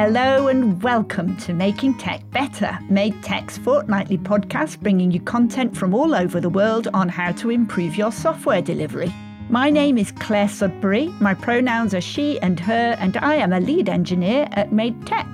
Hello and welcome to Making Tech Better, Made Tech's fortnightly podcast bringing you content from all over the world on how to improve your software delivery. My name is Clare Sudbery, my pronouns are she and her, and I am a lead engineer at Made Tech.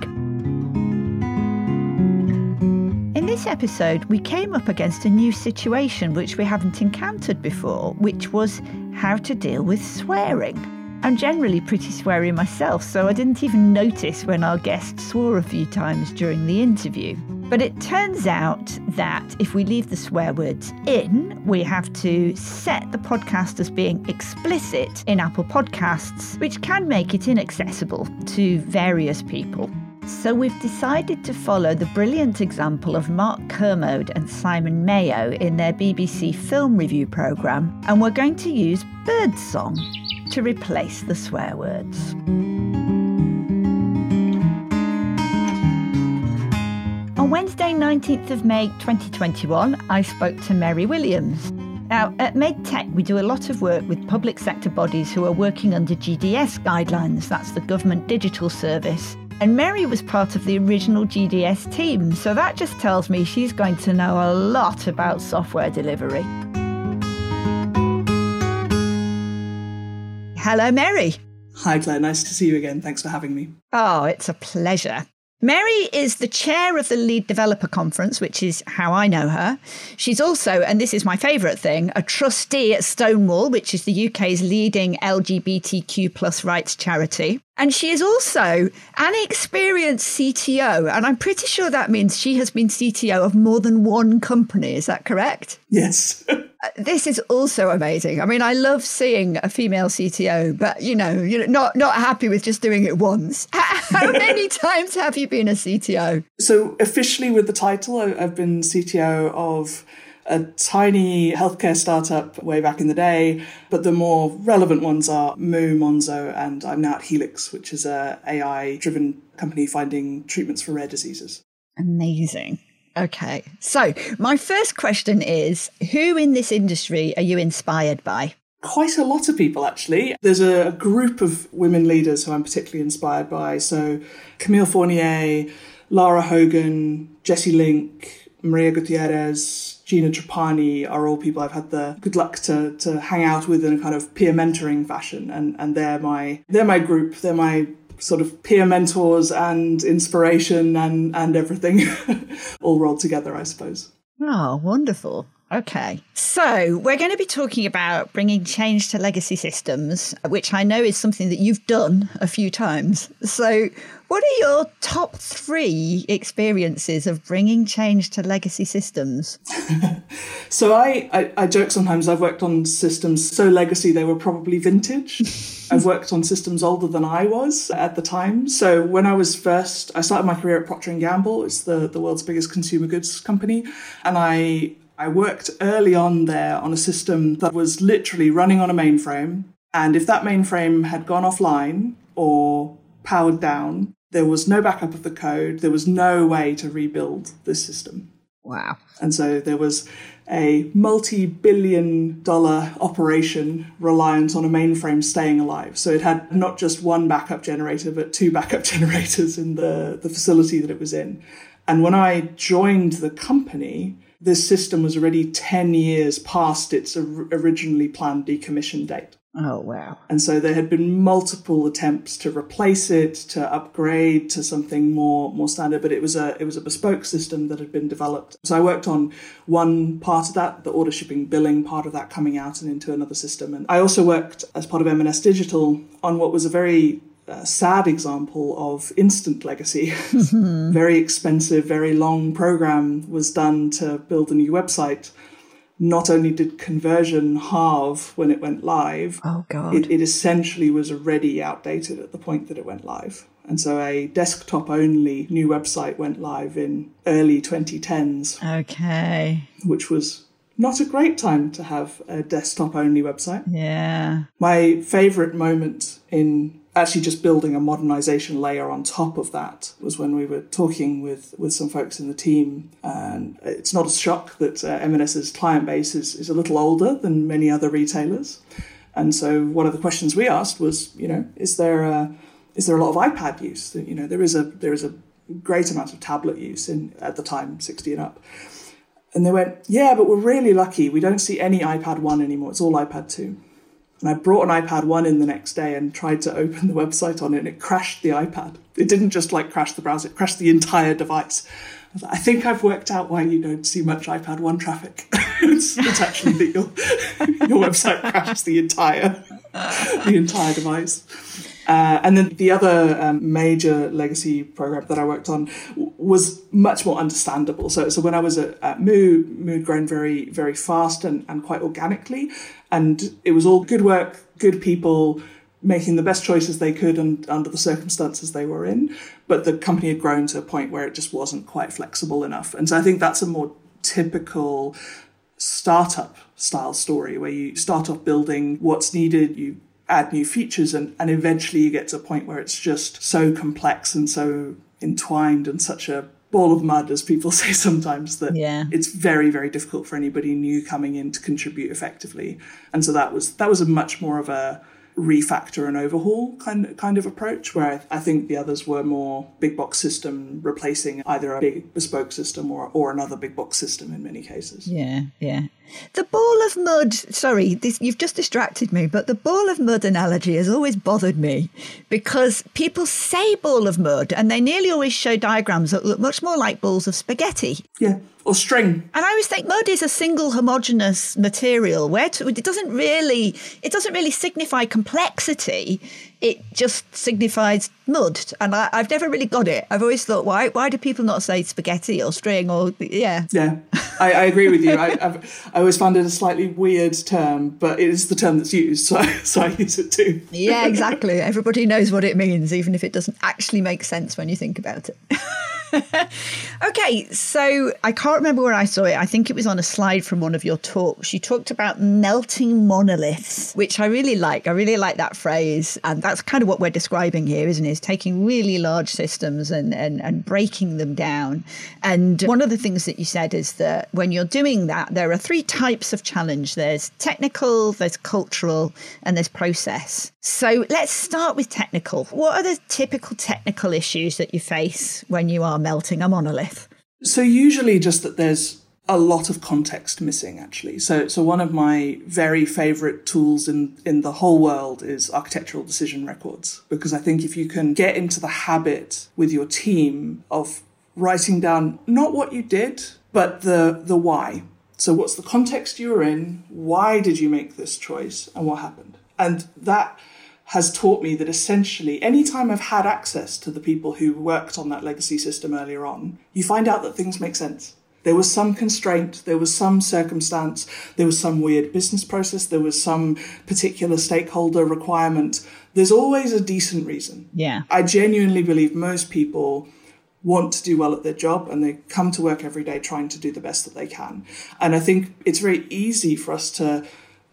In this episode, we came up against a new situation which we haven't encountered before, which was how to deal with swearing. I'm generally pretty sweary myself, so I didn't even notice when our guest swore a few times during the interview. But it turns out that if we leave the swear words in, we have to set the podcast as being explicit in Apple Podcasts, which can make it inaccessible to various people. So we've decided to follow the brilliant example of Mark Kermode and Simon Mayo in their BBC film review programme, and we're going to use birdsong to replace the swear words. On Wednesday, 19th of May 2021, I spoke to Meri Williams. Now, at Made Tech, we do a lot of work with public sector bodies who are working under GDS guidelines, that's the Government Digital Service. And Meri was part of the original GDS team, so that just tells me she's going to know a lot about software delivery. Hello, Meri. Hi, Clare. Nice to see you again. Thanks for having me. Oh, it's a pleasure. Meri is the chair of the Lead Developer Conference, which is how I know her. She's also, and this is my favourite thing, a trustee at Stonewall, which is the UK's leading LGBTQ plus rights charity. And she is also an experienced CTO. And I'm pretty sure that means she has been CTO of more than one company. Is that correct? Yes. Uh, this is also amazing. I mean, I love seeing a female CTO, but you know, you're not not happy with just doing it once. How many times have you been a CTO? So officially, with the title, I've been CTO of a tiny healthcare startup way back in the day, but the more relevant ones are Moo, Monzo, and I'm now at Healx, which is a AI-driven company finding treatments for rare diseases. Amazing. Okay. So, my first question is Who in this industry are you inspired by? Quite a lot of people, actually. There's a group of women leaders who I'm particularly inspired by. So, Camille Fournier, Lara Hogan, Jessie Link, Maria Gutierrez, Gina Trapani are all people I've had the good luck to, to hang out with in a kind of peer mentoring fashion. And, and they're my, they're my group. They're my sort of peer mentors and inspiration and, and everything all rolled together, I suppose. Oh, wonderful. Okay. So, we're going to be talking about bringing change to legacy systems, which I know is something that you've done a few times. So, what are your top three experiences of bringing change to legacy systems? so, I, I, I, joke sometimes I've worked on systems so legacy they were probably vintage. I've worked on systems older than I was at the time. So, when I was first, I started my career at Procter & Gamble. It's the, the world's biggest consumer goods company. And I I worked early on there on a system that was literally running on a mainframe. And if that mainframe had gone offline or powered down, there was no backup of the code. There was no way to rebuild this system. Wow. And so there was a multi billion dollar operation reliant on a mainframe staying alive. So it had not just one backup generator, but two backup generators in the, the facility that it was in. And when I joined the company, this system was already 10 years past its originally planned decommission date. Oh, wow. And so there had been multiple attempts to replace it, to upgrade to something more, more standard, but it was a, it was a bespoke system that had been developed. So I worked on one part of that, the order shipping billing part of that coming out and into another system. And I also worked as part of M&S Digital on what was a very a sad example of instant legacy. Mm-hmm. very expensive, very long program was done to build a new website. Not only did conversion halve when it went live, oh god, it, it essentially was already outdated at the point that it went live. And so a desktop only new website went live in early 2010s. Okay. Which was not a great time to have a desktop only website. Yeah. My favorite moment in actually just building a modernization layer on top of that was when we were talking with, with some folks in the team. And it's not a shock that uh, M&S's client base is, is a little older than many other retailers. And so one of the questions we asked was, you know, is there a, is there a lot of iPad use? You know, there is a there is a great amount of tablet use in at the time, 60 and up. And they went, yeah, but we're really lucky. We don't see any iPad 1 anymore. It's all iPad 2. And I brought an iPad 1 in the next day and tried to open the website on it, and it crashed the iPad. It didn't just like crash the browser, it crashed the entire device. I, like, I think I've worked out why you don't see much iPad 1 traffic. it's, it's, actually that your, your website crashes the entire, the entire device. Uh, and then the other um, major legacy program that I worked on w- was much more understandable. So, so when I was at, at Moo, Moo had grown very, very fast and, and quite organically. And it was all good work, good people making the best choices they could and under the circumstances they were in. But the company had grown to a point where it just wasn't quite flexible enough. And so I think that's a more typical startup style story where you start off building what's needed, you add new features and, and eventually you get to a point where it's just so complex and so entwined and such a ball of mud as people say sometimes that yeah. it's very very difficult for anybody new coming in to contribute effectively. And so that was that was a much more of a refactor and overhaul kind kind of approach where I, I, think the others were more big box system replacing either a big bespoke system or or another big box system in many cases. Yeah yeah the ball of mud, sorry, this, you've just distracted me, but the ball of mud analogy has always bothered me because people say ball of mud and they nearly always show diagrams that look much more like balls of spaghetti. Yeah, or string. And I always think mud is a single homogeneous material where to, it doesn't really it doesn't really signify complexity it just signifies mud. And I, have never really got it. I've always thought, why why do people not say spaghetti or string or yeah? Yeah, I, I agree with you. I, I've, I always found it a slightly weird term, but it is the term that's used, so so I use it too. yeah, exactly. Everybody knows what it means, even if it doesn't actually make sense when you think about it. okay, so I can't remember where I saw it. I think it was on a slide from one of your talks. You talked about melting monoliths, which I really like. I really like that phrase. And that's kind of what we're describing here, isn't it? Is taking really large systems and, and, and breaking them down. And one of the things that you said is that when you're doing that, there are three types of challenge there's technical, there's cultural, and there's process. So let's start with technical. What are the typical technical issues that you face when you are melting a monolith? So usually just that there's a lot of context missing actually. So so one of my very favorite tools in in the whole world is architectural decision records because I think if you can get into the habit with your team of writing down not what you did but the the why. So what's the context you were in? Why did you make this choice and what happened? And that has taught me that essentially, anytime I've had access to the people who worked on that legacy system earlier on, you find out that things make sense. There was some constraint, there was some circumstance, there was some weird business process, there was some particular stakeholder requirement. There's always a decent reason. Yeah. I genuinely believe most people want to do well at their job and they come to work every day trying to do the best that they can. And I think it's very easy for us to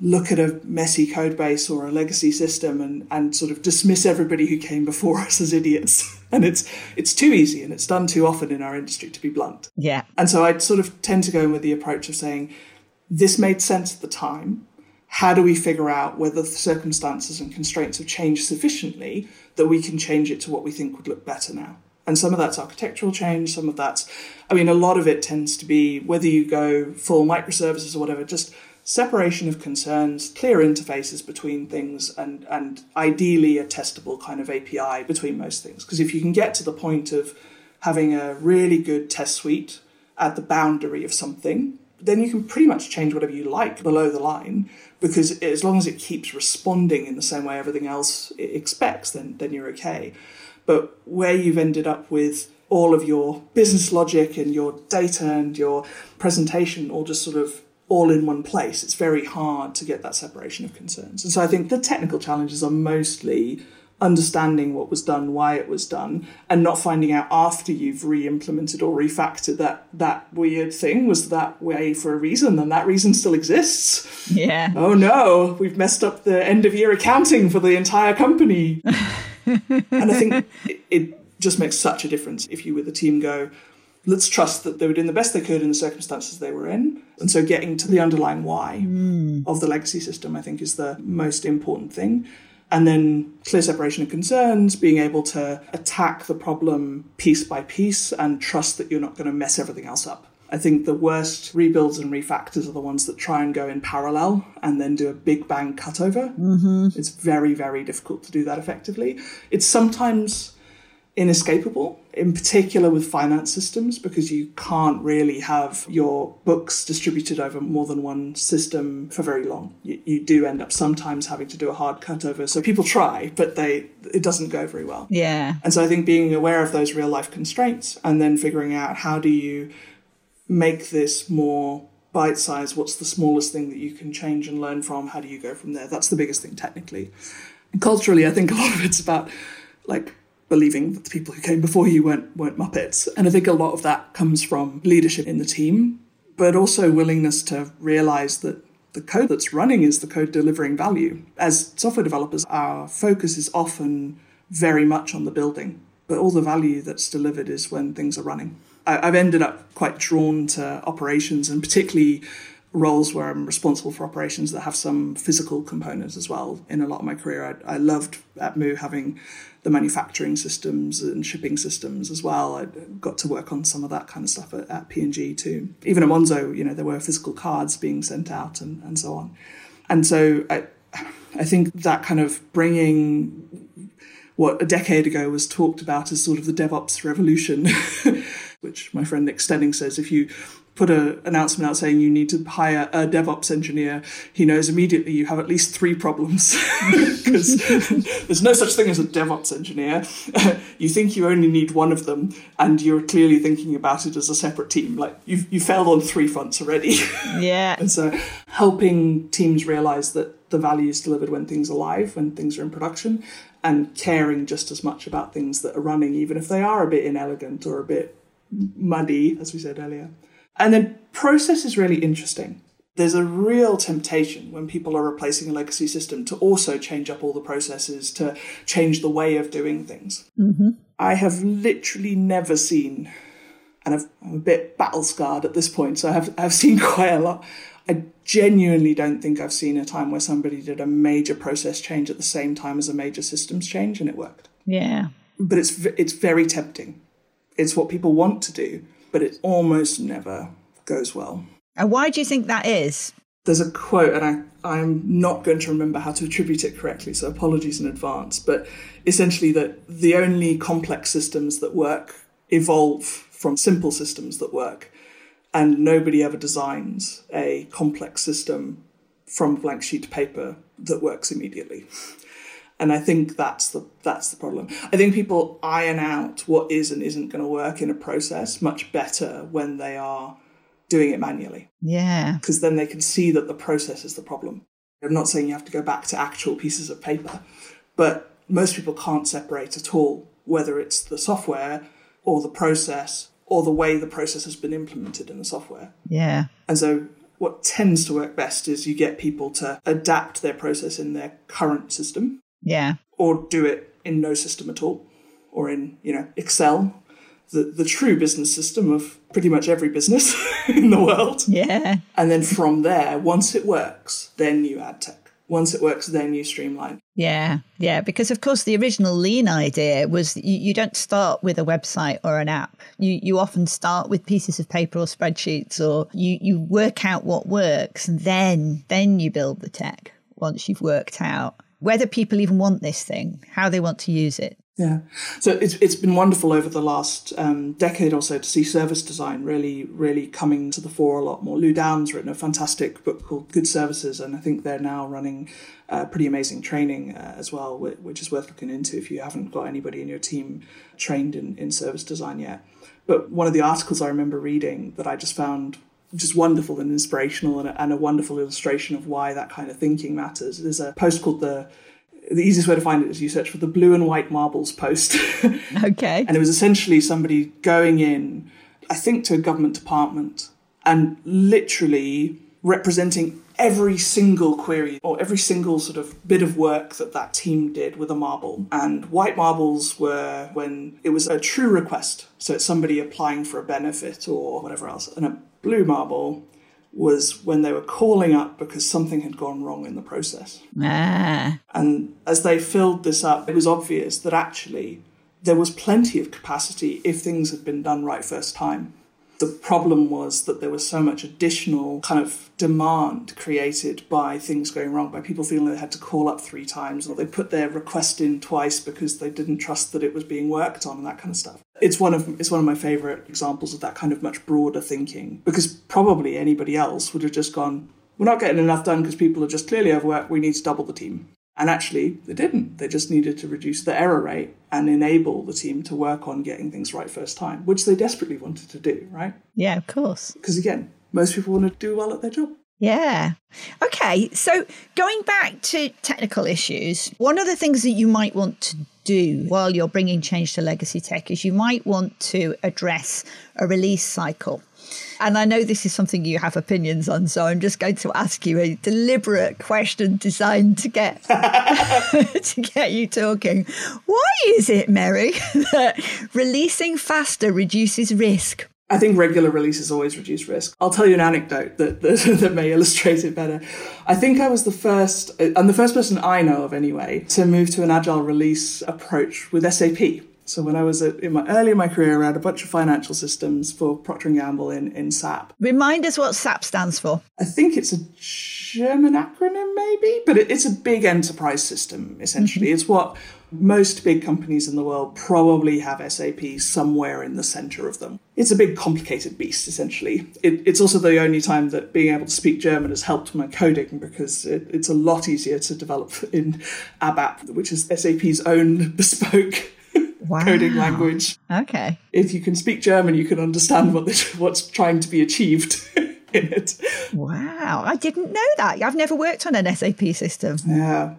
look at a messy code base or a legacy system and, and sort of dismiss everybody who came before us as idiots. And it's it's too easy and it's done too often in our industry to be blunt. Yeah. And so I sort of tend to go in with the approach of saying, this made sense at the time. How do we figure out whether the circumstances and constraints have changed sufficiently that we can change it to what we think would look better now? And some of that's architectural change, some of that's, I mean, a lot of it tends to be whether you go full microservices or whatever, just separation of concerns, clear interfaces between things, and, and ideally a testable kind of API between most things. Because if you can get to the point of having a really good test suite at the boundary of something, then you can pretty much change whatever you like below the line because as long as it keeps responding in the same way everything else expects, then, then you're okay. But where you've ended up with all of your business logic and your data and your presentation all just sort of all in one place, it's very hard to get that separation of concerns. And so I think the technical challenges are mostly understanding what was done, why it was done, and not finding out after you've re-implemented or refactored that that weird thing was that way for a reason, and that reason still exists. Yeah. Oh no, we've messed up the end of year accounting for the entire company. and I think it, it just makes such a difference if you with the team go, let's trust that they were doing the best they could in the circumstances they were in. And so getting to the underlying why mm. of the legacy system, I think, is the most important thing. And then clear separation of concerns, being able to attack the problem piece by piece and trust that you're not going to mess everything else up. I think the worst rebuilds and refactors are the ones that try and go in parallel and then do a big bang cutover. Mm-hmm. It's very, very difficult to do that effectively. It's sometimes inescapable, in particular with finance systems, because you can't really have your books distributed over more than one system for very long. You, you do end up sometimes having to do a hard cutover. So people try, but they it doesn't go very well. Yeah. And so I think being aware of those real life constraints and then figuring out how do you make this more bite size what's the smallest thing that you can change and learn from, how do you go from there? That's the biggest thing technically. And culturally, I think a lot of it's about like believing that the people who came before you weren't weren't Muppets. And I think a lot of that comes from leadership in the team, but also willingness to realize that the code that's running is the code delivering value. As software developers, our focus is often very much on the building, but all the value that's delivered is when things are running. I've ended up quite drawn to operations and particularly roles where I'm responsible for operations that have some physical components as well. In a lot of my career, I, I loved at Moo having the manufacturing systems and shipping systems as well. I got to work on some of that kind of stuff at, at P&G too. Even at Monzo, you know, there were physical cards being sent out and, and so on. And so I, I think that kind of bringing what a decade ago was talked about as sort of the DevOps revolution, which my friend Nick Stenning says if you put an announcement out saying you need to hire a DevOps engineer, he knows immediately you have at least three problems because there's no such thing as a DevOps engineer. you think you only need one of them, and you're clearly thinking about it as a separate team. Like you've you failed on three fronts already. Yeah. and so helping teams realize that the value is delivered when things are live, when things are in production, and caring just as much about things that are running, even if they are a bit inelegant or a bit muddy, as we said earlier. And then process is really interesting. There's a real temptation when people are replacing a legacy system to also change up all the processes, to change the way of doing things. Mm-hmm. I have literally never seen, and i am a bit battle scarred at this point, so I've, I've seen quite a lot. I genuinely don't think I've seen a time where somebody did a major process change at the same time as a major systems change and it worked. Yeah. But it's it's very tempting. It's what people want to do, but it almost never goes well. And why do you think that is? There's a quote, and I, I'm not going to remember how to attribute it correctly, so apologies in advance, but essentially that the only complex systems that work evolve from simple systems that work, and nobody ever designs a complex system from blank sheet of paper that works immediately. And I think that's the that's the problem. I think people iron out what is and isn't going to work in a process much better when they are doing it manually. Yeah. Because then they can see that the process is the problem. I'm not saying you have to go back to actual pieces of paper, but most people can't separate at all whether it's the software or the process or the way the process has been implemented in the software. Yeah. And so what tends to work best is you get people to adapt their process in their current system yeah. Or do it in no system at all, or in, you know, Excel, the, the true business system of pretty much every business in the world. Yeah. And then from there, once it works, then you add tech. Once it works, then you streamline. Yeah, yeah, because of course the original lean idea was you, you, don't start with a website or an app. You you often start with pieces of paper or spreadsheets, or you you work out what works, and then then you build the tech once you've worked out whether people even want this thing, how they want to use it. Yeah. So it's, it's been wonderful over the last um, decade or so to see service design really, really coming to the fore a lot more. Lou Downe's written a fantastic book called Good Services, and I think they're now running uh, pretty amazing training uh, as well, which is worth looking into if you haven't got anybody in your team trained in, in service design yet. But one of the articles I remember reading that I just found just wonderful and inspirational and a, and a wonderful illustration of why that kind of thinking matters. There's a post called the the easiest way to find it is you search for the blue and white marbles post. okay. And it was essentially somebody going in, I think, to a government department and literally representing every single query or every single sort of bit of work that that team did with a marble. And white marbles were when it was a true request. So it's somebody applying for a benefit or whatever else. And a blue marble was when they were calling up because something had gone wrong in the process. Ah. And as they filled this up, it was obvious that actually there was plenty of capacity if things had been done right first time. The problem was that there was so much additional kind of demand created by things going wrong, by people feeling they had to call up three times or they put their request in twice because they didn't trust that it was being worked on and that kind of stuff. It's one of it's one of my favorite examples of that kind of much broader thinking because probably anybody else would have just gone, we're not getting enough done because people are just clearly overworked. We need to double the team. And actually, they didn't. They just needed to reduce the error rate and enable the team to work on getting things right first time, which they desperately wanted to do, right? Yeah, of course. Because again, most people want to do well at their job. Yeah. Okay. So going back to technical issues, one of the things that you might want to do while you're bringing change to legacy tech is you might want to address a release cycle. And I know this is something you have opinions on, so I'm just going to ask you a deliberate question designed to get to get you talking. Why is it, Meri, that releasing faster reduces risk? I think regular releases always reduce risk. I'll tell you an anecdote that, that, that, may illustrate it better. I think I was the first, I'm the first person I know of anyway, to move to an agile release approach with SAP. So when I was in my early in my career, I had a bunch of financial systems for Procter and Gamble in, in SAP. Remind us what SAP stands for. I think it's a German acronym, maybe, but it, it's a big enterprise system. Essentially, mm-hmm. it's what most big companies in the world probably have SAP somewhere in the center of them. It's a big, complicated beast, essentially. It, it's also the only time that being able to speak German has helped my coding because it, it's a lot easier to develop in ABAP, which is SAP's own bespoke wow. coding language. Okay. If you can speak German, you can understand what this, what's trying to be achieved. in it. Wow, I didn't know that. I've never worked on an SAP system. Yeah.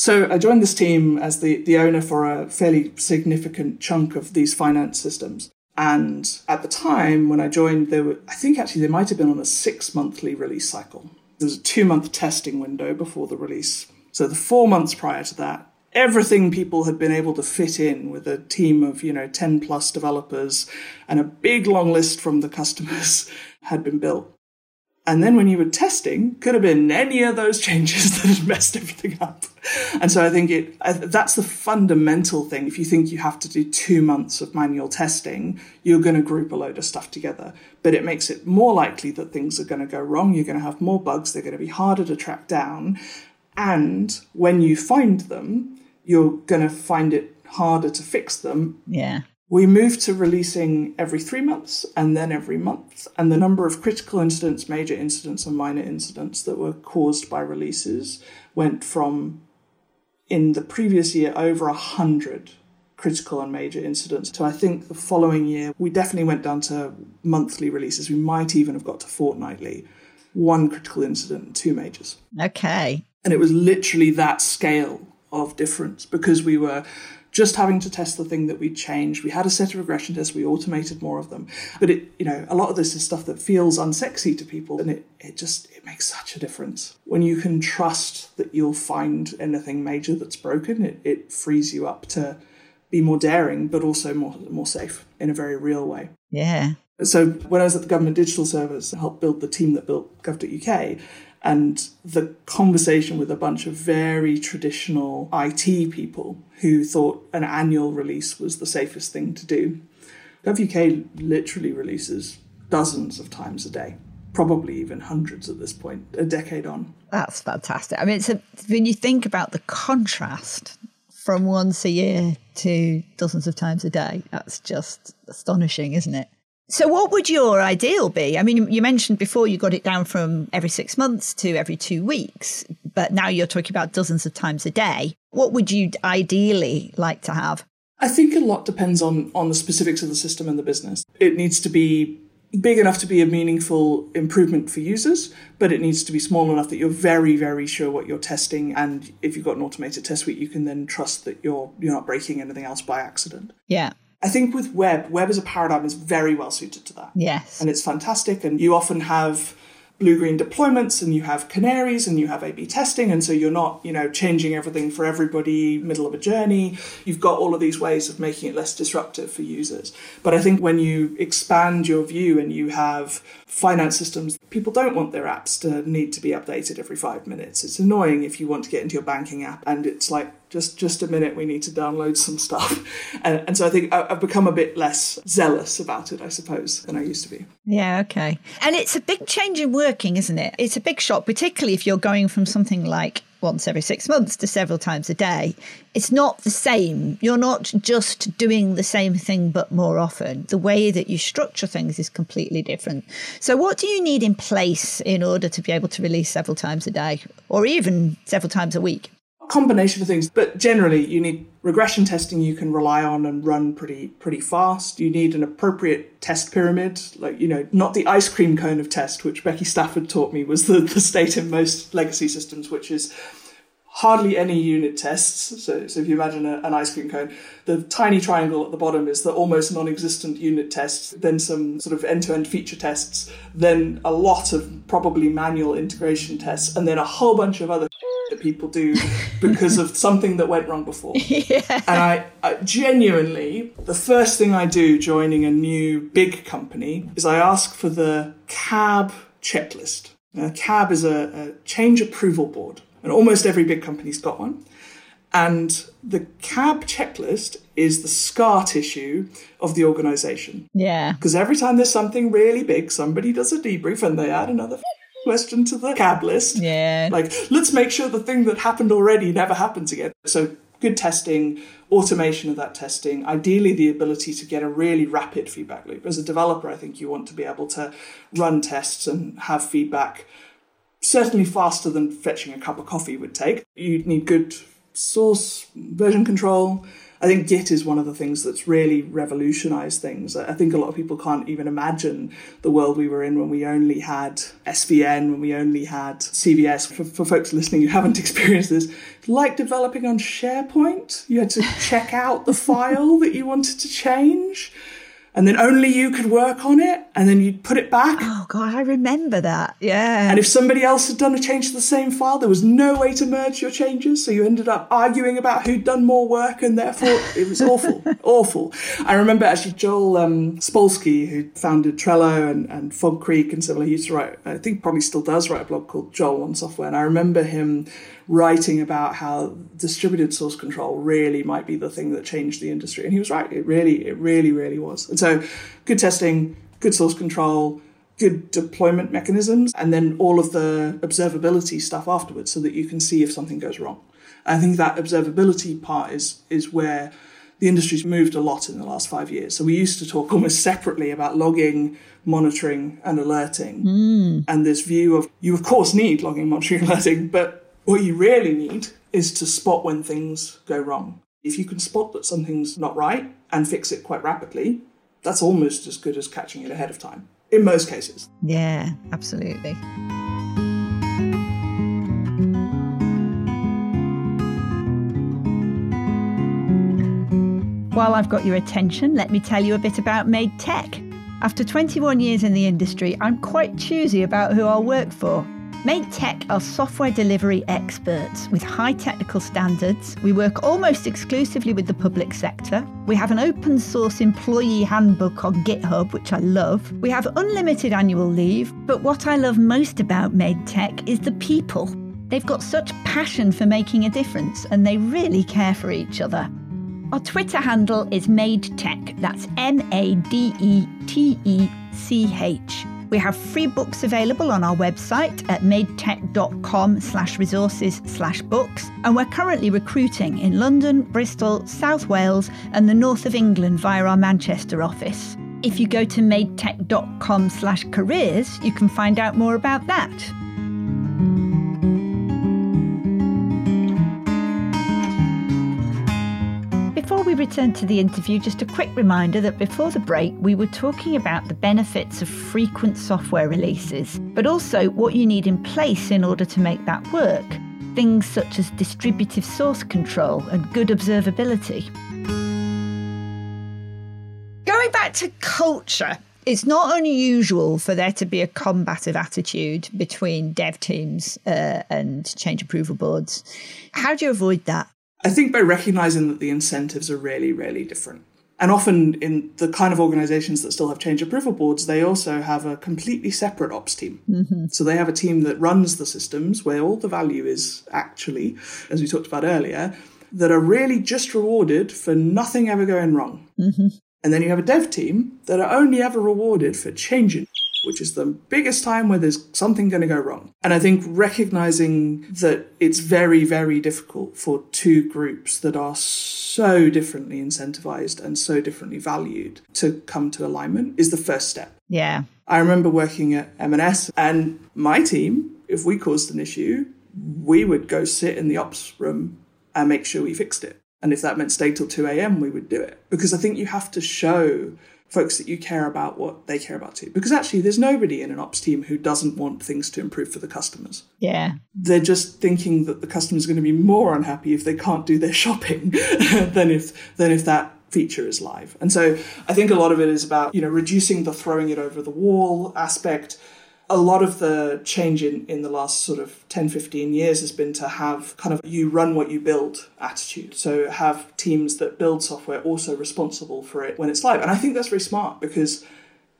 So I joined this team as the, the owner for a fairly significant chunk of these finance systems. And at the time when I joined, there were, I think actually they might have been on a six monthly release cycle. There was a two month testing window before the release. So the four months prior to that, everything people had been able to fit in with a team of, you know, 10 plus developers and a big long list from the customers had been built. And then when you were testing, could have been any of those changes that had messed everything up. And so I think it that's the fundamental thing. If you think you have to do two months of manual testing, you're going to group a load of stuff together. But it makes it more likely that things are going to go wrong. You're going to have more bugs. They're going to be harder to track down. And when you find them, you're going to find it harder to fix them. Yeah. We moved to releasing every three months and then every month, and the number of critical incidents, major incidents, and minor incidents that were caused by releases went from in the previous year over a hundred critical and major incidents. So I think the following year we definitely went down to monthly releases. We might even have got to fortnightly. One critical incident, two majors. Okay. And it was literally that scale of difference because we were just having to test the thing that we changed. We had a set of regression tests, we automated more of them. But it, you know, a lot of this is stuff that feels unsexy to people and it, it just it makes such a difference. When you can trust that you'll find anything major that's broken, it, it frees you up to be more daring, but also more more safe in a very real way. Yeah. So when I was at the Government Digital Service, I helped build the team that built Gov.uk and the conversation with a bunch of very traditional IT people who thought an annual release was the safest thing to do. GovUK literally releases dozens of times a day, probably even hundreds at this point, a decade on. That's fantastic. I mean, it's a, when you think about the contrast from once a year to dozens of times a day, that's just astonishing, isn't it? So, what would your ideal be? I mean, you mentioned before you got it down from every six months to every two weeks, but now you're talking about dozens of times a day. What would you ideally like to have? I think a lot depends on, on the specifics of the system and the business. It needs to be big enough to be a meaningful improvement for users, but it needs to be small enough that you're very, very sure what you're testing. And if you've got an automated test suite, you can then trust that you're you're not breaking anything else by accident. Yeah. I think with web, web as a paradigm is very well suited to that. Yes. And it's fantastic. And you often have blue green deployments and you have canaries and you have A B testing. And so you're not, you know, changing everything for everybody middle of a journey. You've got all of these ways of making it less disruptive for users. But I think when you expand your view and you have finance systems, people don't want their apps to need to be updated every five minutes. It's annoying if you want to get into your banking app and it's like, just just a minute we need to download some stuff. And, and so i think i've become a bit less zealous about it i suppose than i used to be. Yeah okay. And it's a big change in working isn't it? It's a big shock particularly if you're going from something like once every six months to several times a day. It's not the same. You're not just doing the same thing but more often. The way that you structure things is completely different. So what do you need in place in order to be able to release several times a day or even several times a week combination of things, but generally you need regression testing you can rely on and run pretty pretty fast. You need an appropriate test pyramid, like you know, not the ice cream cone of test, which Becky Stafford taught me was the, the state in most legacy systems, which is hardly any unit tests. So, so if you imagine a, an ice cream cone, the tiny triangle at the bottom is the almost non-existent unit tests, then some sort of end-to-end feature tests, then a lot of probably manual integration tests, and then a whole bunch of other that people do because of something that went wrong before. Yeah. And I, I, genuinely, the first thing I do joining a new big company is I ask for the CAB checklist. Now, CAB is a, a change approval board, and almost every big company's got one. And the CAB checklist is the scar tissue of the organization. Yeah. Because every time there's something really big, somebody does a debrief and they add another question to the cab list. Yeah. Like, let's make sure the thing that happened already never happens again. So, good testing, automation of that testing, ideally the ability to get a really rapid feedback loop. As a developer, I think you want to be able to run tests and have feedback certainly faster than fetching a cup of coffee would take. You'd need good source version control. I think Git is one of the things that's really revolutionized things. I think a lot of people can't even imagine the world we were in when we only had SVN, when we only had CVS. For, for folks listening who haven't experienced this, like developing on SharePoint, you had to check out the file that you wanted to change and then only you could work on it and then you'd put it back. Oh god, I remember that. Yeah. And if somebody else had done a change to the same file, there was no way to merge your changes, so you ended up arguing about who'd done more work and therefore it was awful. awful. I remember actually Joel um, Spolsky, who founded Trello and, and Fog Creek and similar, he used to write, I think probably still does write a blog called Joel on software. And I remember him writing about how distributed source control really might be the thing that changed the industry. And he was right. It really, it really, really was. And so good testing, good source control, good deployment mechanisms, and then all of the observability stuff afterwards so that you can see if something goes wrong. I think that observability part is is where the industry's moved a lot in the last five years. So we used to talk almost separately about logging, monitoring, and alerting. Mm. And this view of you of course need logging, monitoring, alerting, but what you really need is to spot when things go wrong. If you can spot that something's not right and fix it quite rapidly, that's almost as good as catching it ahead of time, in most cases. Yeah, absolutely. While I've got your attention, let me tell you a bit about Made Tech. After 21 years in the industry, I'm quite choosy about who I'll work for. Made Tech are software delivery experts with high technical standards. We work almost exclusively with the public sector. We have an open source employee handbook on GitHub, which I love. We have unlimited annual leave. But what I love most about Made Tech is the people. They've got such passion for making a difference and they really care for each other. Our Twitter handle is Made Tech. That's M A D E T E C H. We have free books available on our website at madetech.com slash resources slash books. And we're currently recruiting in London, Bristol, South Wales, and the north of England via our Manchester office. If you go to madetech.com slash careers, you can find out more about that. Return to the interview, just a quick reminder that before the break, we were talking about the benefits of frequent software releases, but also what you need in place in order to make that work. Things such as distributive source control and good observability. Going back to culture, it's not unusual for there to be a combative attitude between dev teams uh, and change approval boards. How do you avoid that? I think by recognizing that the incentives are really, really different. And often in the kind of organizations that still have change approval boards, they also have a completely separate ops team. Mm-hmm. So they have a team that runs the systems where all the value is actually, as we talked about earlier, that are really just rewarded for nothing ever going wrong. Mm-hmm. And then you have a dev team that are only ever rewarded for changing, which is the biggest time where there's something going to go wrong. And I think recognizing that it's very, very difficult for two groups that are so differently incentivized and so differently valued to come to alignment is the first step. Yeah. I remember working at M&S and my team, if we caused an issue, we would go sit in the ops room and make sure we fixed it. And if that meant stay till 2 a.m., we would do it. Because I think you have to show folks that you care about what they care about too. Because actually, there's nobody in an ops team who doesn't want things to improve for the customers. Yeah. They're just thinking that the customer's going to be more unhappy if they can't do their shopping than if than if that feature is live. And so I think a lot of it is about, you know, reducing the throwing it over the wall aspect a lot of the change in, in the last sort of 10, 15 years has been to have kind of you run what you build attitude. So have teams that build software also responsible for it when it's live. And I think that's very smart because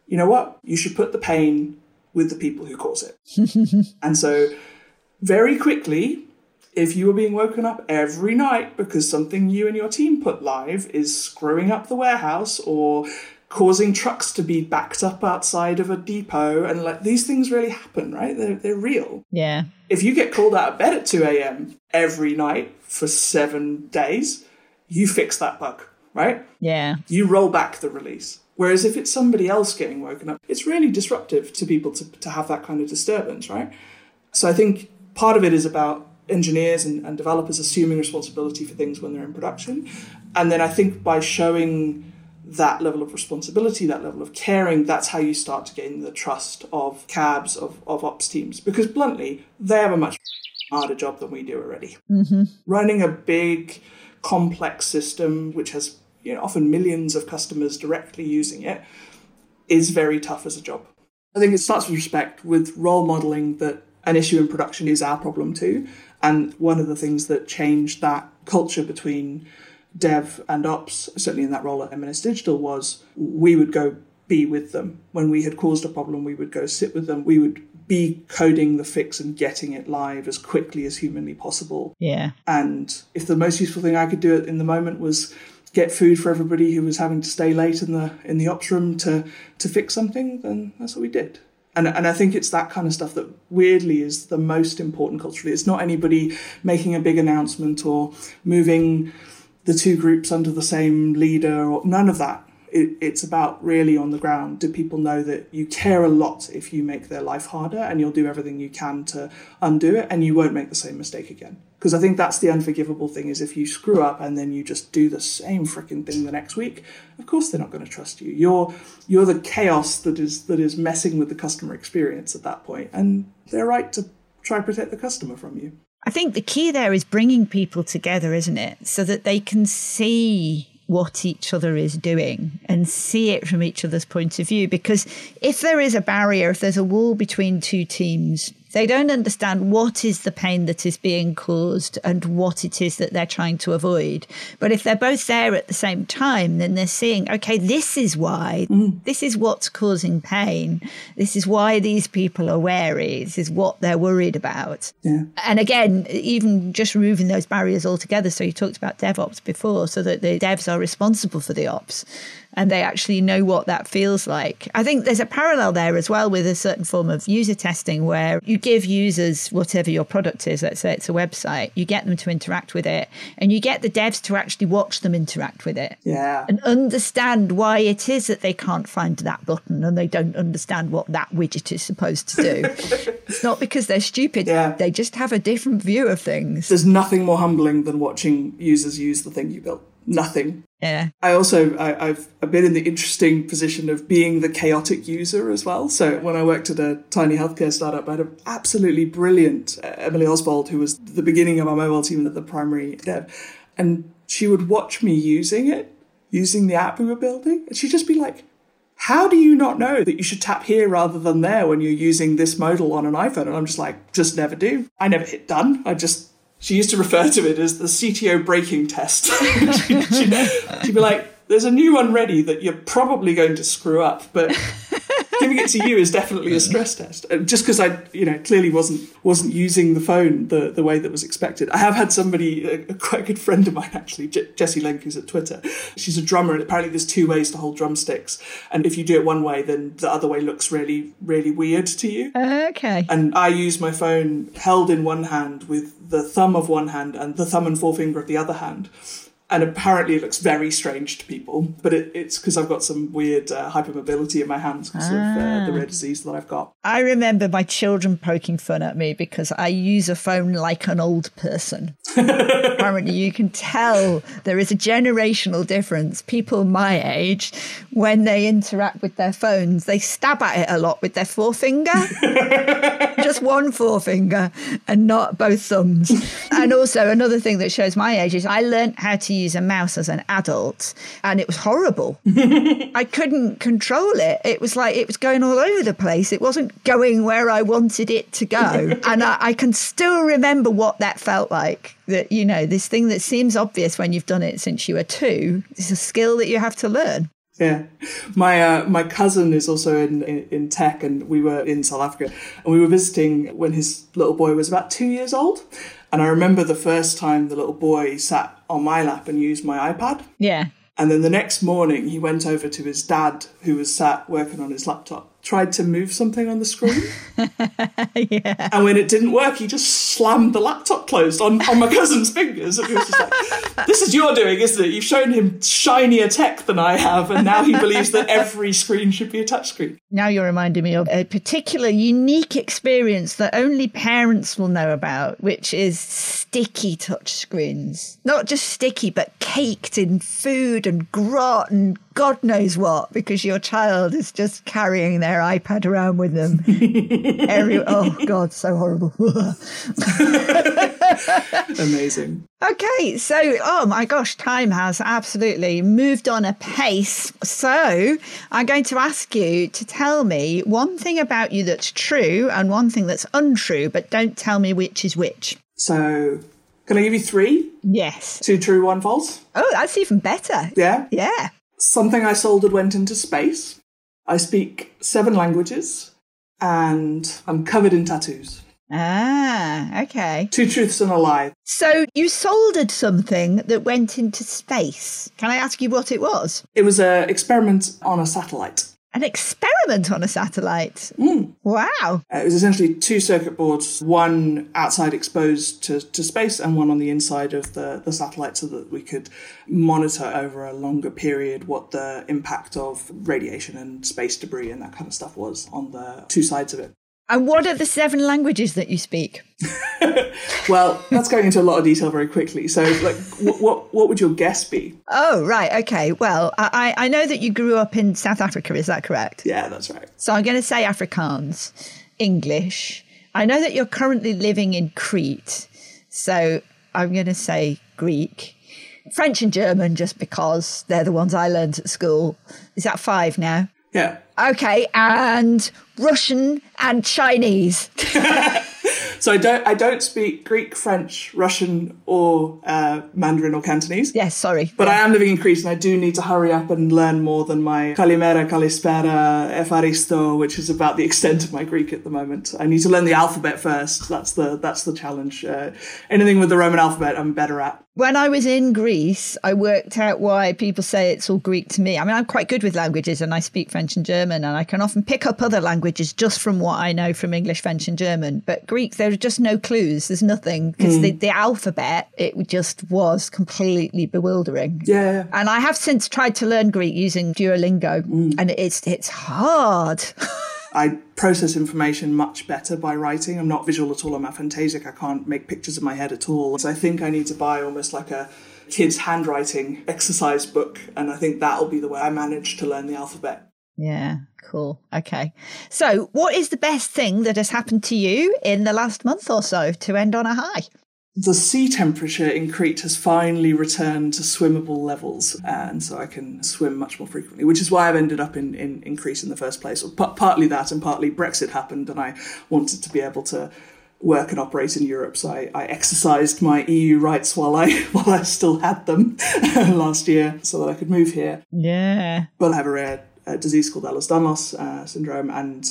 you know what? You should put the pain with the people who cause it. and so very quickly, if you were being woken up every night because something you and your team put live is screwing up the warehouse or causing trucks to be backed up outside of a depot and like these things really happen right? They're, they're real. Yeah. If you get called out of bed at 2 a.m every night for seven days you fix that bug right? Yeah. You roll back the release. Whereas if it's somebody else getting woken up it's really disruptive to people to, to have that kind of disturbance right? So i think part of it is about engineers and, and developers assuming responsibility for things when they're in production. And then i think by showing that level of responsibility, that level of caring, that's how you start to gain the trust of cabs, of, of ops teams. Because bluntly, they have a much harder job than we do already. Mm-hmm. Running a big, complex system, which has you know, often millions of customers directly using it, is very tough as a job. I think it starts with respect, with role modeling that an issue in production is our problem too. And one of the things that changed that culture between dev and ops, certainly in that role at M&S Digital, was we would go be with them. When we had caused a problem, we would go sit with them. We would be coding the fix and getting it live as quickly as humanly possible. Yeah. And if the most useful thing I could do at in the moment was get food for everybody who was having to stay late in the in the ops room to to fix something, then that's what we did. And, and I think it's that kind of stuff that weirdly is the most important culturally. It's not anybody making a big announcement or moving the two groups under the same leader or none of that. It, it's about really on the ground. Do people know that you care a lot if you make their life harder and you'll do everything you can to undo it and you won't make the same mistake again? Because I think that's the unforgivable thing is if you screw up and then you just do the same freaking thing the next week, of course they're not going to trust you. You're you're the chaos that is that is messing with the customer experience at that point, and they're right to try protect the customer from you. I think the key there is bringing people together, isn't it? So that they can see what each other is doing and see it from each other's point of view. Because if there is a barrier, if there's a wall between two teams, they don't understand what is the pain that is being caused and what it is that they're trying to avoid. But if they're both there at the same time, then they're seeing, okay, this is why, mm. this is what's causing pain. This is why these people are wary. This is what they're worried about. Yeah. And again, even just removing those barriers altogether. So you talked about DevOps before, so that the devs are responsible for the ops and they actually know what that feels like. I think there's a parallel there as well with a certain form of user testing where you give users whatever your product is, let's say it's a website, you get them to interact with it and you get the devs to actually watch them interact with it. Yeah. And understand why it is that they can't find that button and they don't understand what that widget is supposed to do. it's not because they're stupid, yeah. they just have a different view of things. There's nothing more humbling than watching users use the thing you built nothing. Yeah. I also I, have I've been in the interesting position of being the chaotic user as well. So when I worked at a tiny healthcare startup, I had an absolutely brilliant uh, Emily Oswald, who was the beginning of our mobile team at the primary dev, and she would watch me using it, using the app we were building, and she'd just be like, how do you not know that you should tap here rather than there when you're using this modal on an iPhone? And I'm just like, just never do. I never hit done. I just, she used to refer to it as the CTO breaking test. she'd, she'd, she'd be like, there's a new one ready that you're probably going to screw up, but giving it to you is definitely a stress test. Uh, just because I, you know, clearly wasn't wasn't using the phone the, the way that was expected. I have had somebody, a, a quite good friend of mine actually, J- Jessie Link, who's at Twitter. She's a drummer, and apparently there's two ways to hold drumsticks, and if you do it one way, then the other way looks really really weird to you. Okay. And I use my phone held in one hand with the thumb of one hand and the thumb and forefinger of the other hand and apparently it looks very strange to people. But it, it's because I've got some weird uh, hypermobility in my hands because ah. of uh, the rare disease that I've got. I remember my children poking fun at me because I use a phone like an old person. apparently, you can tell there is a generational difference. People my age, when they interact with their phones, they stab at it a lot with their forefinger. Just one forefinger and not both thumbs. and also, another thing that shows my age is I learned how to use a mouse as an adult and it was horrible. I couldn't control it. It was like it was going all over the place. It wasn't going where I wanted it to go. and I, I can still remember what that felt like. That, you know, this thing that seems obvious when you've done it since you were two is a skill that you have to learn. Yeah, my uh, my cousin is also in, in, in tech, and we were in South Africa, and we were visiting when his little boy was about two years old, and I remember the first time the little boy sat on my lap and used my iPad. Yeah. And then the next morning, he went over to his dad, who was sat working on his laptop, tried to move something on the screen. yeah. And when it didn't work, he just slammed the laptop closed on, on my cousin's fingers. And he was just like, This is your doing, isn't it? You've shown him shinier tech than I have, and now he believes that every screen should be a touchscreen. Now you're reminding me of a particular unique experience that only parents will know about, which is sticky touch screens. Not just sticky, but caked in food and grot and God knows what, because your child is just carrying their iPad around with them. Every, oh, God, so horrible. Amazing. Okay, so, oh my gosh, time has absolutely moved on a pace. So, I'm going to ask you to tell me one thing about you that's true and one thing that's untrue, but don't tell me which is which. So, can I give you three? Yes. Two true, one false? Oh, that's even better. Yeah? Yeah something I sold that went into space. I speak seven languages and I'm covered in tattoos. Ah, okay. Two truths and a lie. So you soldered something that went into space. Can I ask you what it was? It was an experiment on a satellite. An experiment on a satellite. Mm. Wow. Uh, it was essentially two circuit boards, one outside exposed to, to space and one on the inside of the, the satellite so that we could monitor over a longer period what the impact of radiation and space debris and that kind of stuff was on the two sides of it. And what are the seven languages that you speak? well, that's going into a lot of detail very quickly. So, like, what what, what would your guess be? Oh, right. Okay. Well, I, I know that you grew up in South Africa. Is that correct? Yeah, that's right. So I'm going to say Afrikaans, English. I know that you're currently living in Crete. So I'm going to say Greek. French and German, just because they're the ones I learned at school. Is that five now? Yeah. Okay, and Russian and Chinese. so I don't I don't speak Greek, French, Russian, or uh, Mandarin or Cantonese. Yes, sorry. But yeah. I am living in Crete, and I do need to hurry up and learn more than my Kalimera, Kalispera, Efaristo, which is about the extent of my Greek at the moment. I need to learn the alphabet first. That's the that's the challenge. Uh, anything with the Roman alphabet, I'm better at. When I was in Greece, I worked out why people say it's all Greek to me. I mean, I'm quite good with languages, and I speak French and German, and I can often pick up other languages just from what I know from English, French, and German. But Greek, there are just no clues. There's nothing because mm. the, the alphabet, it just was completely bewildering. Yeah. And I have since tried to learn Greek using Duolingo, mm. and it's it's hard. I process information much better by writing. I'm not visual at all. I'm aphantasic. I can't make pictures in my head at all. So I think I need to buy almost like a kid's handwriting exercise book. And I think that'll be the way I manage to learn the alphabet. Yeah, cool. Okay. So, what is the best thing that has happened to you in the last month or so to end on a high? The sea temperature in Crete has finally returned to swimmable levels, and so I can swim much more frequently, which is why I've ended up in, in, in Crete in the first place. Or p- partly that, and partly Brexit happened, and I wanted to be able to work and operate in Europe. So I, I exercised my EU rights while I while I still had them last year, so that I could move here. Yeah. But I have a rare uh, disease called Ehlers-Danlos uh, syndrome, and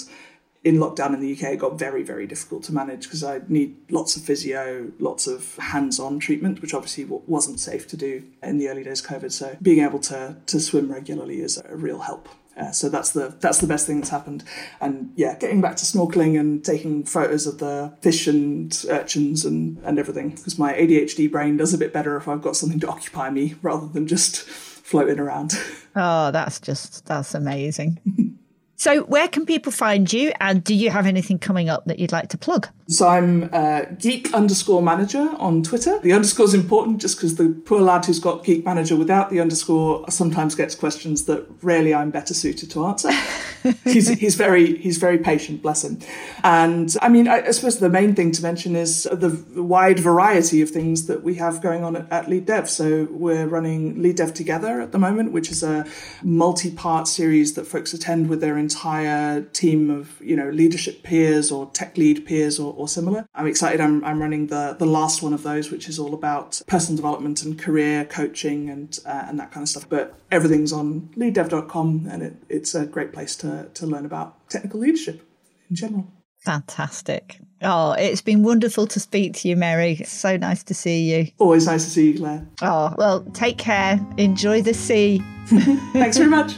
in lockdown in the UK, it got very, very difficult to manage because I need lots of physio, lots of hands-on treatment, which obviously wasn't safe to do in the early days of COVID. So being able to to swim regularly is a real help. Uh, so that's the that's the best thing that's happened. And yeah, getting back to snorkeling and taking photos of the fish and urchins and, and everything because my ADHD brain does a bit better if I've got something to occupy me rather than just floating around. Oh, that's just that's amazing. So, where can people find you? And do you have anything coming up that you'd like to plug? So, I'm uh, geek underscore manager on Twitter. The underscore is important just because the poor lad who's got geek manager without the underscore sometimes gets questions that rarely I'm better suited to answer. he's, he's very he's very patient, bless him. And I mean, I, I suppose the main thing to mention is the wide variety of things that we have going on at, at Lead Dev. So, we're running Lead Dev Together at the moment, which is a multi part series that folks attend with their entire team of you know leadership peers or tech lead peers or, or similar. I'm excited. I'm, I'm running the the last one of those, which is all about personal development and career coaching and uh, and that kind of stuff. But everything's on leaddev.com, and it, it's a great place to to learn about technical leadership in general. Fantastic. Oh, it's been wonderful to speak to you, Meri. It's so nice to see you. Always nice to see you, Clare. Oh, well, take care. Enjoy the sea. Thanks very much.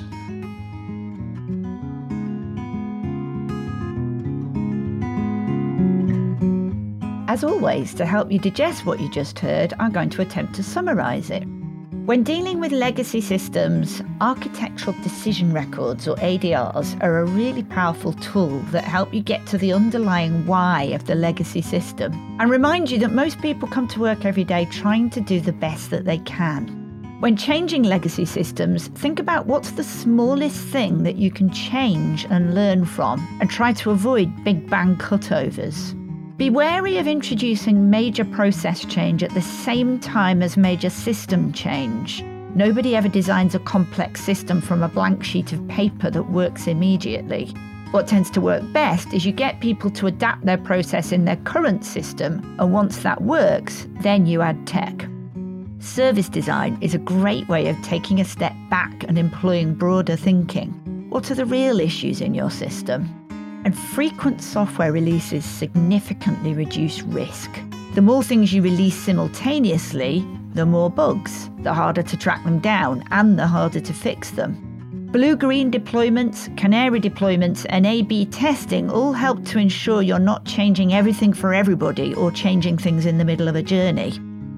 As always, to help you digest what you just heard, I'm going to attempt to summarise it. When dealing with legacy systems, architectural decision records or ADRs are a really powerful tool that help you get to the underlying why of the legacy system and remind you that most people come to work every day trying to do the best that they can. When changing legacy systems, think about what's the smallest thing that you can change and learn from and try to avoid big bang cutovers. Be wary of introducing major process change at the same time as major system change. Nobody ever designs a complex system from a blank sheet of paper that works immediately. What tends to work best is you get people to adapt their process in their current system, and once that works, then you add tech. Service design is a great way of taking a step back and employing broader thinking. What are the real issues in your system? And frequent software releases significantly reduce risk. The more things you release simultaneously, the more bugs, the harder to track them down, and the harder to fix them. Blue green deployments, canary deployments, and A B testing all help to ensure you're not changing everything for everybody or changing things in the middle of a journey.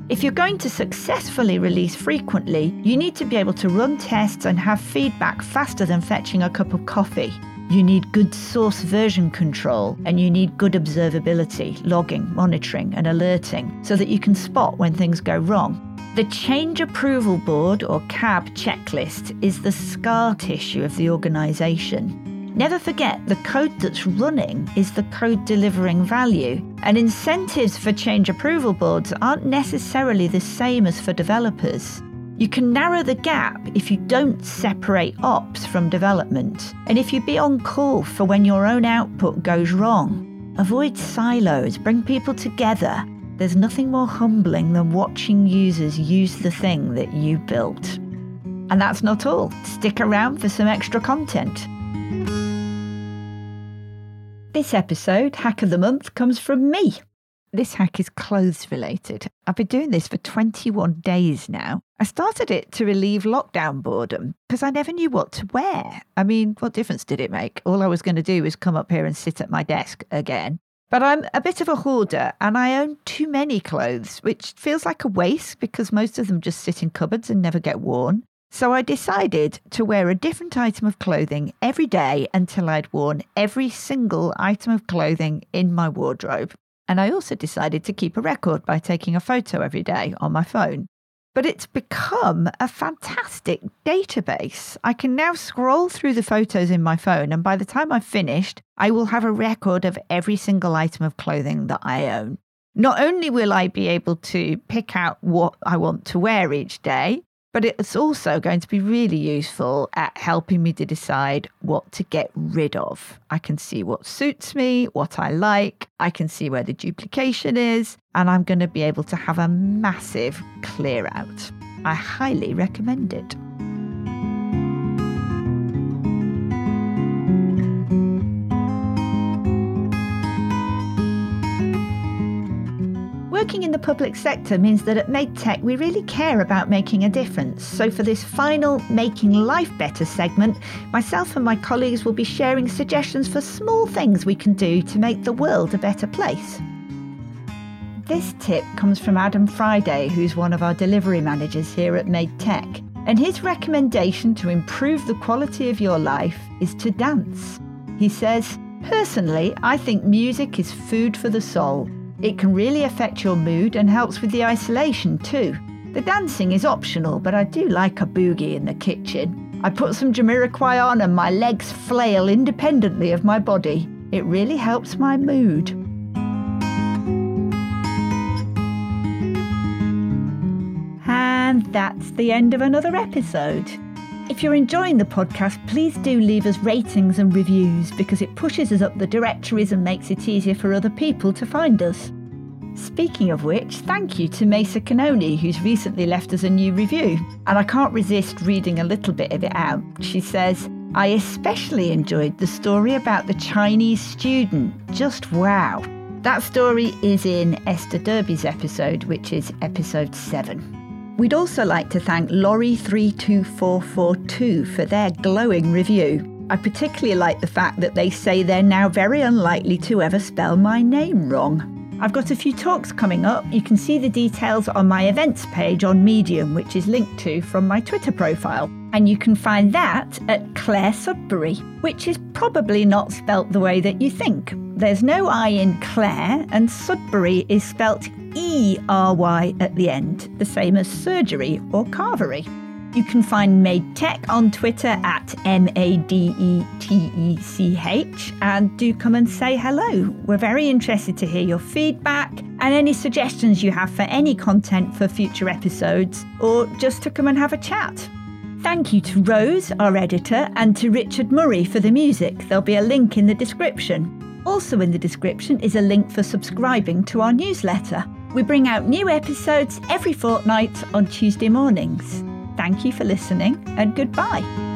If you're going to successfully release frequently, you need to be able to run tests and have feedback faster than fetching a cup of coffee. You need good source version control and you need good observability, logging, monitoring, and alerting so that you can spot when things go wrong. The Change Approval Board or CAB checklist is the scar tissue of the organisation. Never forget the code that's running is the code delivering value, and incentives for change approval boards aren't necessarily the same as for developers. You can narrow the gap if you don't separate ops from development, and if you be on call for when your own output goes wrong. Avoid silos, bring people together. There's nothing more humbling than watching users use the thing that you built. And that's not all. Stick around for some extra content. This episode, Hack of the Month, comes from me. This hack is clothes related. I've been doing this for 21 days now. I started it to relieve lockdown boredom because I never knew what to wear. I mean, what difference did it make? All I was going to do was come up here and sit at my desk again. But I'm a bit of a hoarder and I own too many clothes, which feels like a waste because most of them just sit in cupboards and never get worn. So I decided to wear a different item of clothing every day until I'd worn every single item of clothing in my wardrobe. And I also decided to keep a record by taking a photo every day on my phone. But it's become a fantastic database. I can now scroll through the photos in my phone, and by the time I've finished, I will have a record of every single item of clothing that I own. Not only will I be able to pick out what I want to wear each day, but it's also going to be really useful at helping me to decide what to get rid of. I can see what suits me, what I like, I can see where the duplication is, and I'm going to be able to have a massive clear out. I highly recommend it. Public sector means that at Made Tech we really care about making a difference. So, for this final Making Life Better segment, myself and my colleagues will be sharing suggestions for small things we can do to make the world a better place. This tip comes from Adam Friday, who's one of our delivery managers here at Made Tech. And his recommendation to improve the quality of your life is to dance. He says, Personally, I think music is food for the soul. It can really affect your mood and helps with the isolation too. The dancing is optional, but I do like a boogie in the kitchen. I put some Jamiroquai on and my legs flail independently of my body. It really helps my mood. And that's the end of another episode. If you're enjoying the podcast, please do leave us ratings and reviews because it pushes us up the directories and makes it easier for other people to find us. Speaking of which, thank you to Mesa Canoni, who's recently left us a new review. And I can't resist reading a little bit of it out. She says, I especially enjoyed the story about the Chinese student. Just wow. That story is in Esther Derby's episode, which is episode 7. We'd also like to thank Laurie32442 for their glowing review. I particularly like the fact that they say they're now very unlikely to ever spell my name wrong. I've got a few talks coming up. You can see the details on my events page on Medium, which is linked to from my Twitter profile. And you can find that at Clare Sudbery, which is probably not spelt the way that you think. There's no I in Clare, and Sudbery is spelt E R Y at the end, the same as surgery or carvery. You can find Made Tech on Twitter at M A D E T E C H and do come and say hello. We're very interested to hear your feedback and any suggestions you have for any content for future episodes or just to come and have a chat. Thank you to Rose, our editor, and to Richard Murray for the music. There'll be a link in the description. Also, in the description is a link for subscribing to our newsletter. We bring out new episodes every fortnight on Tuesday mornings. Thank you for listening and goodbye.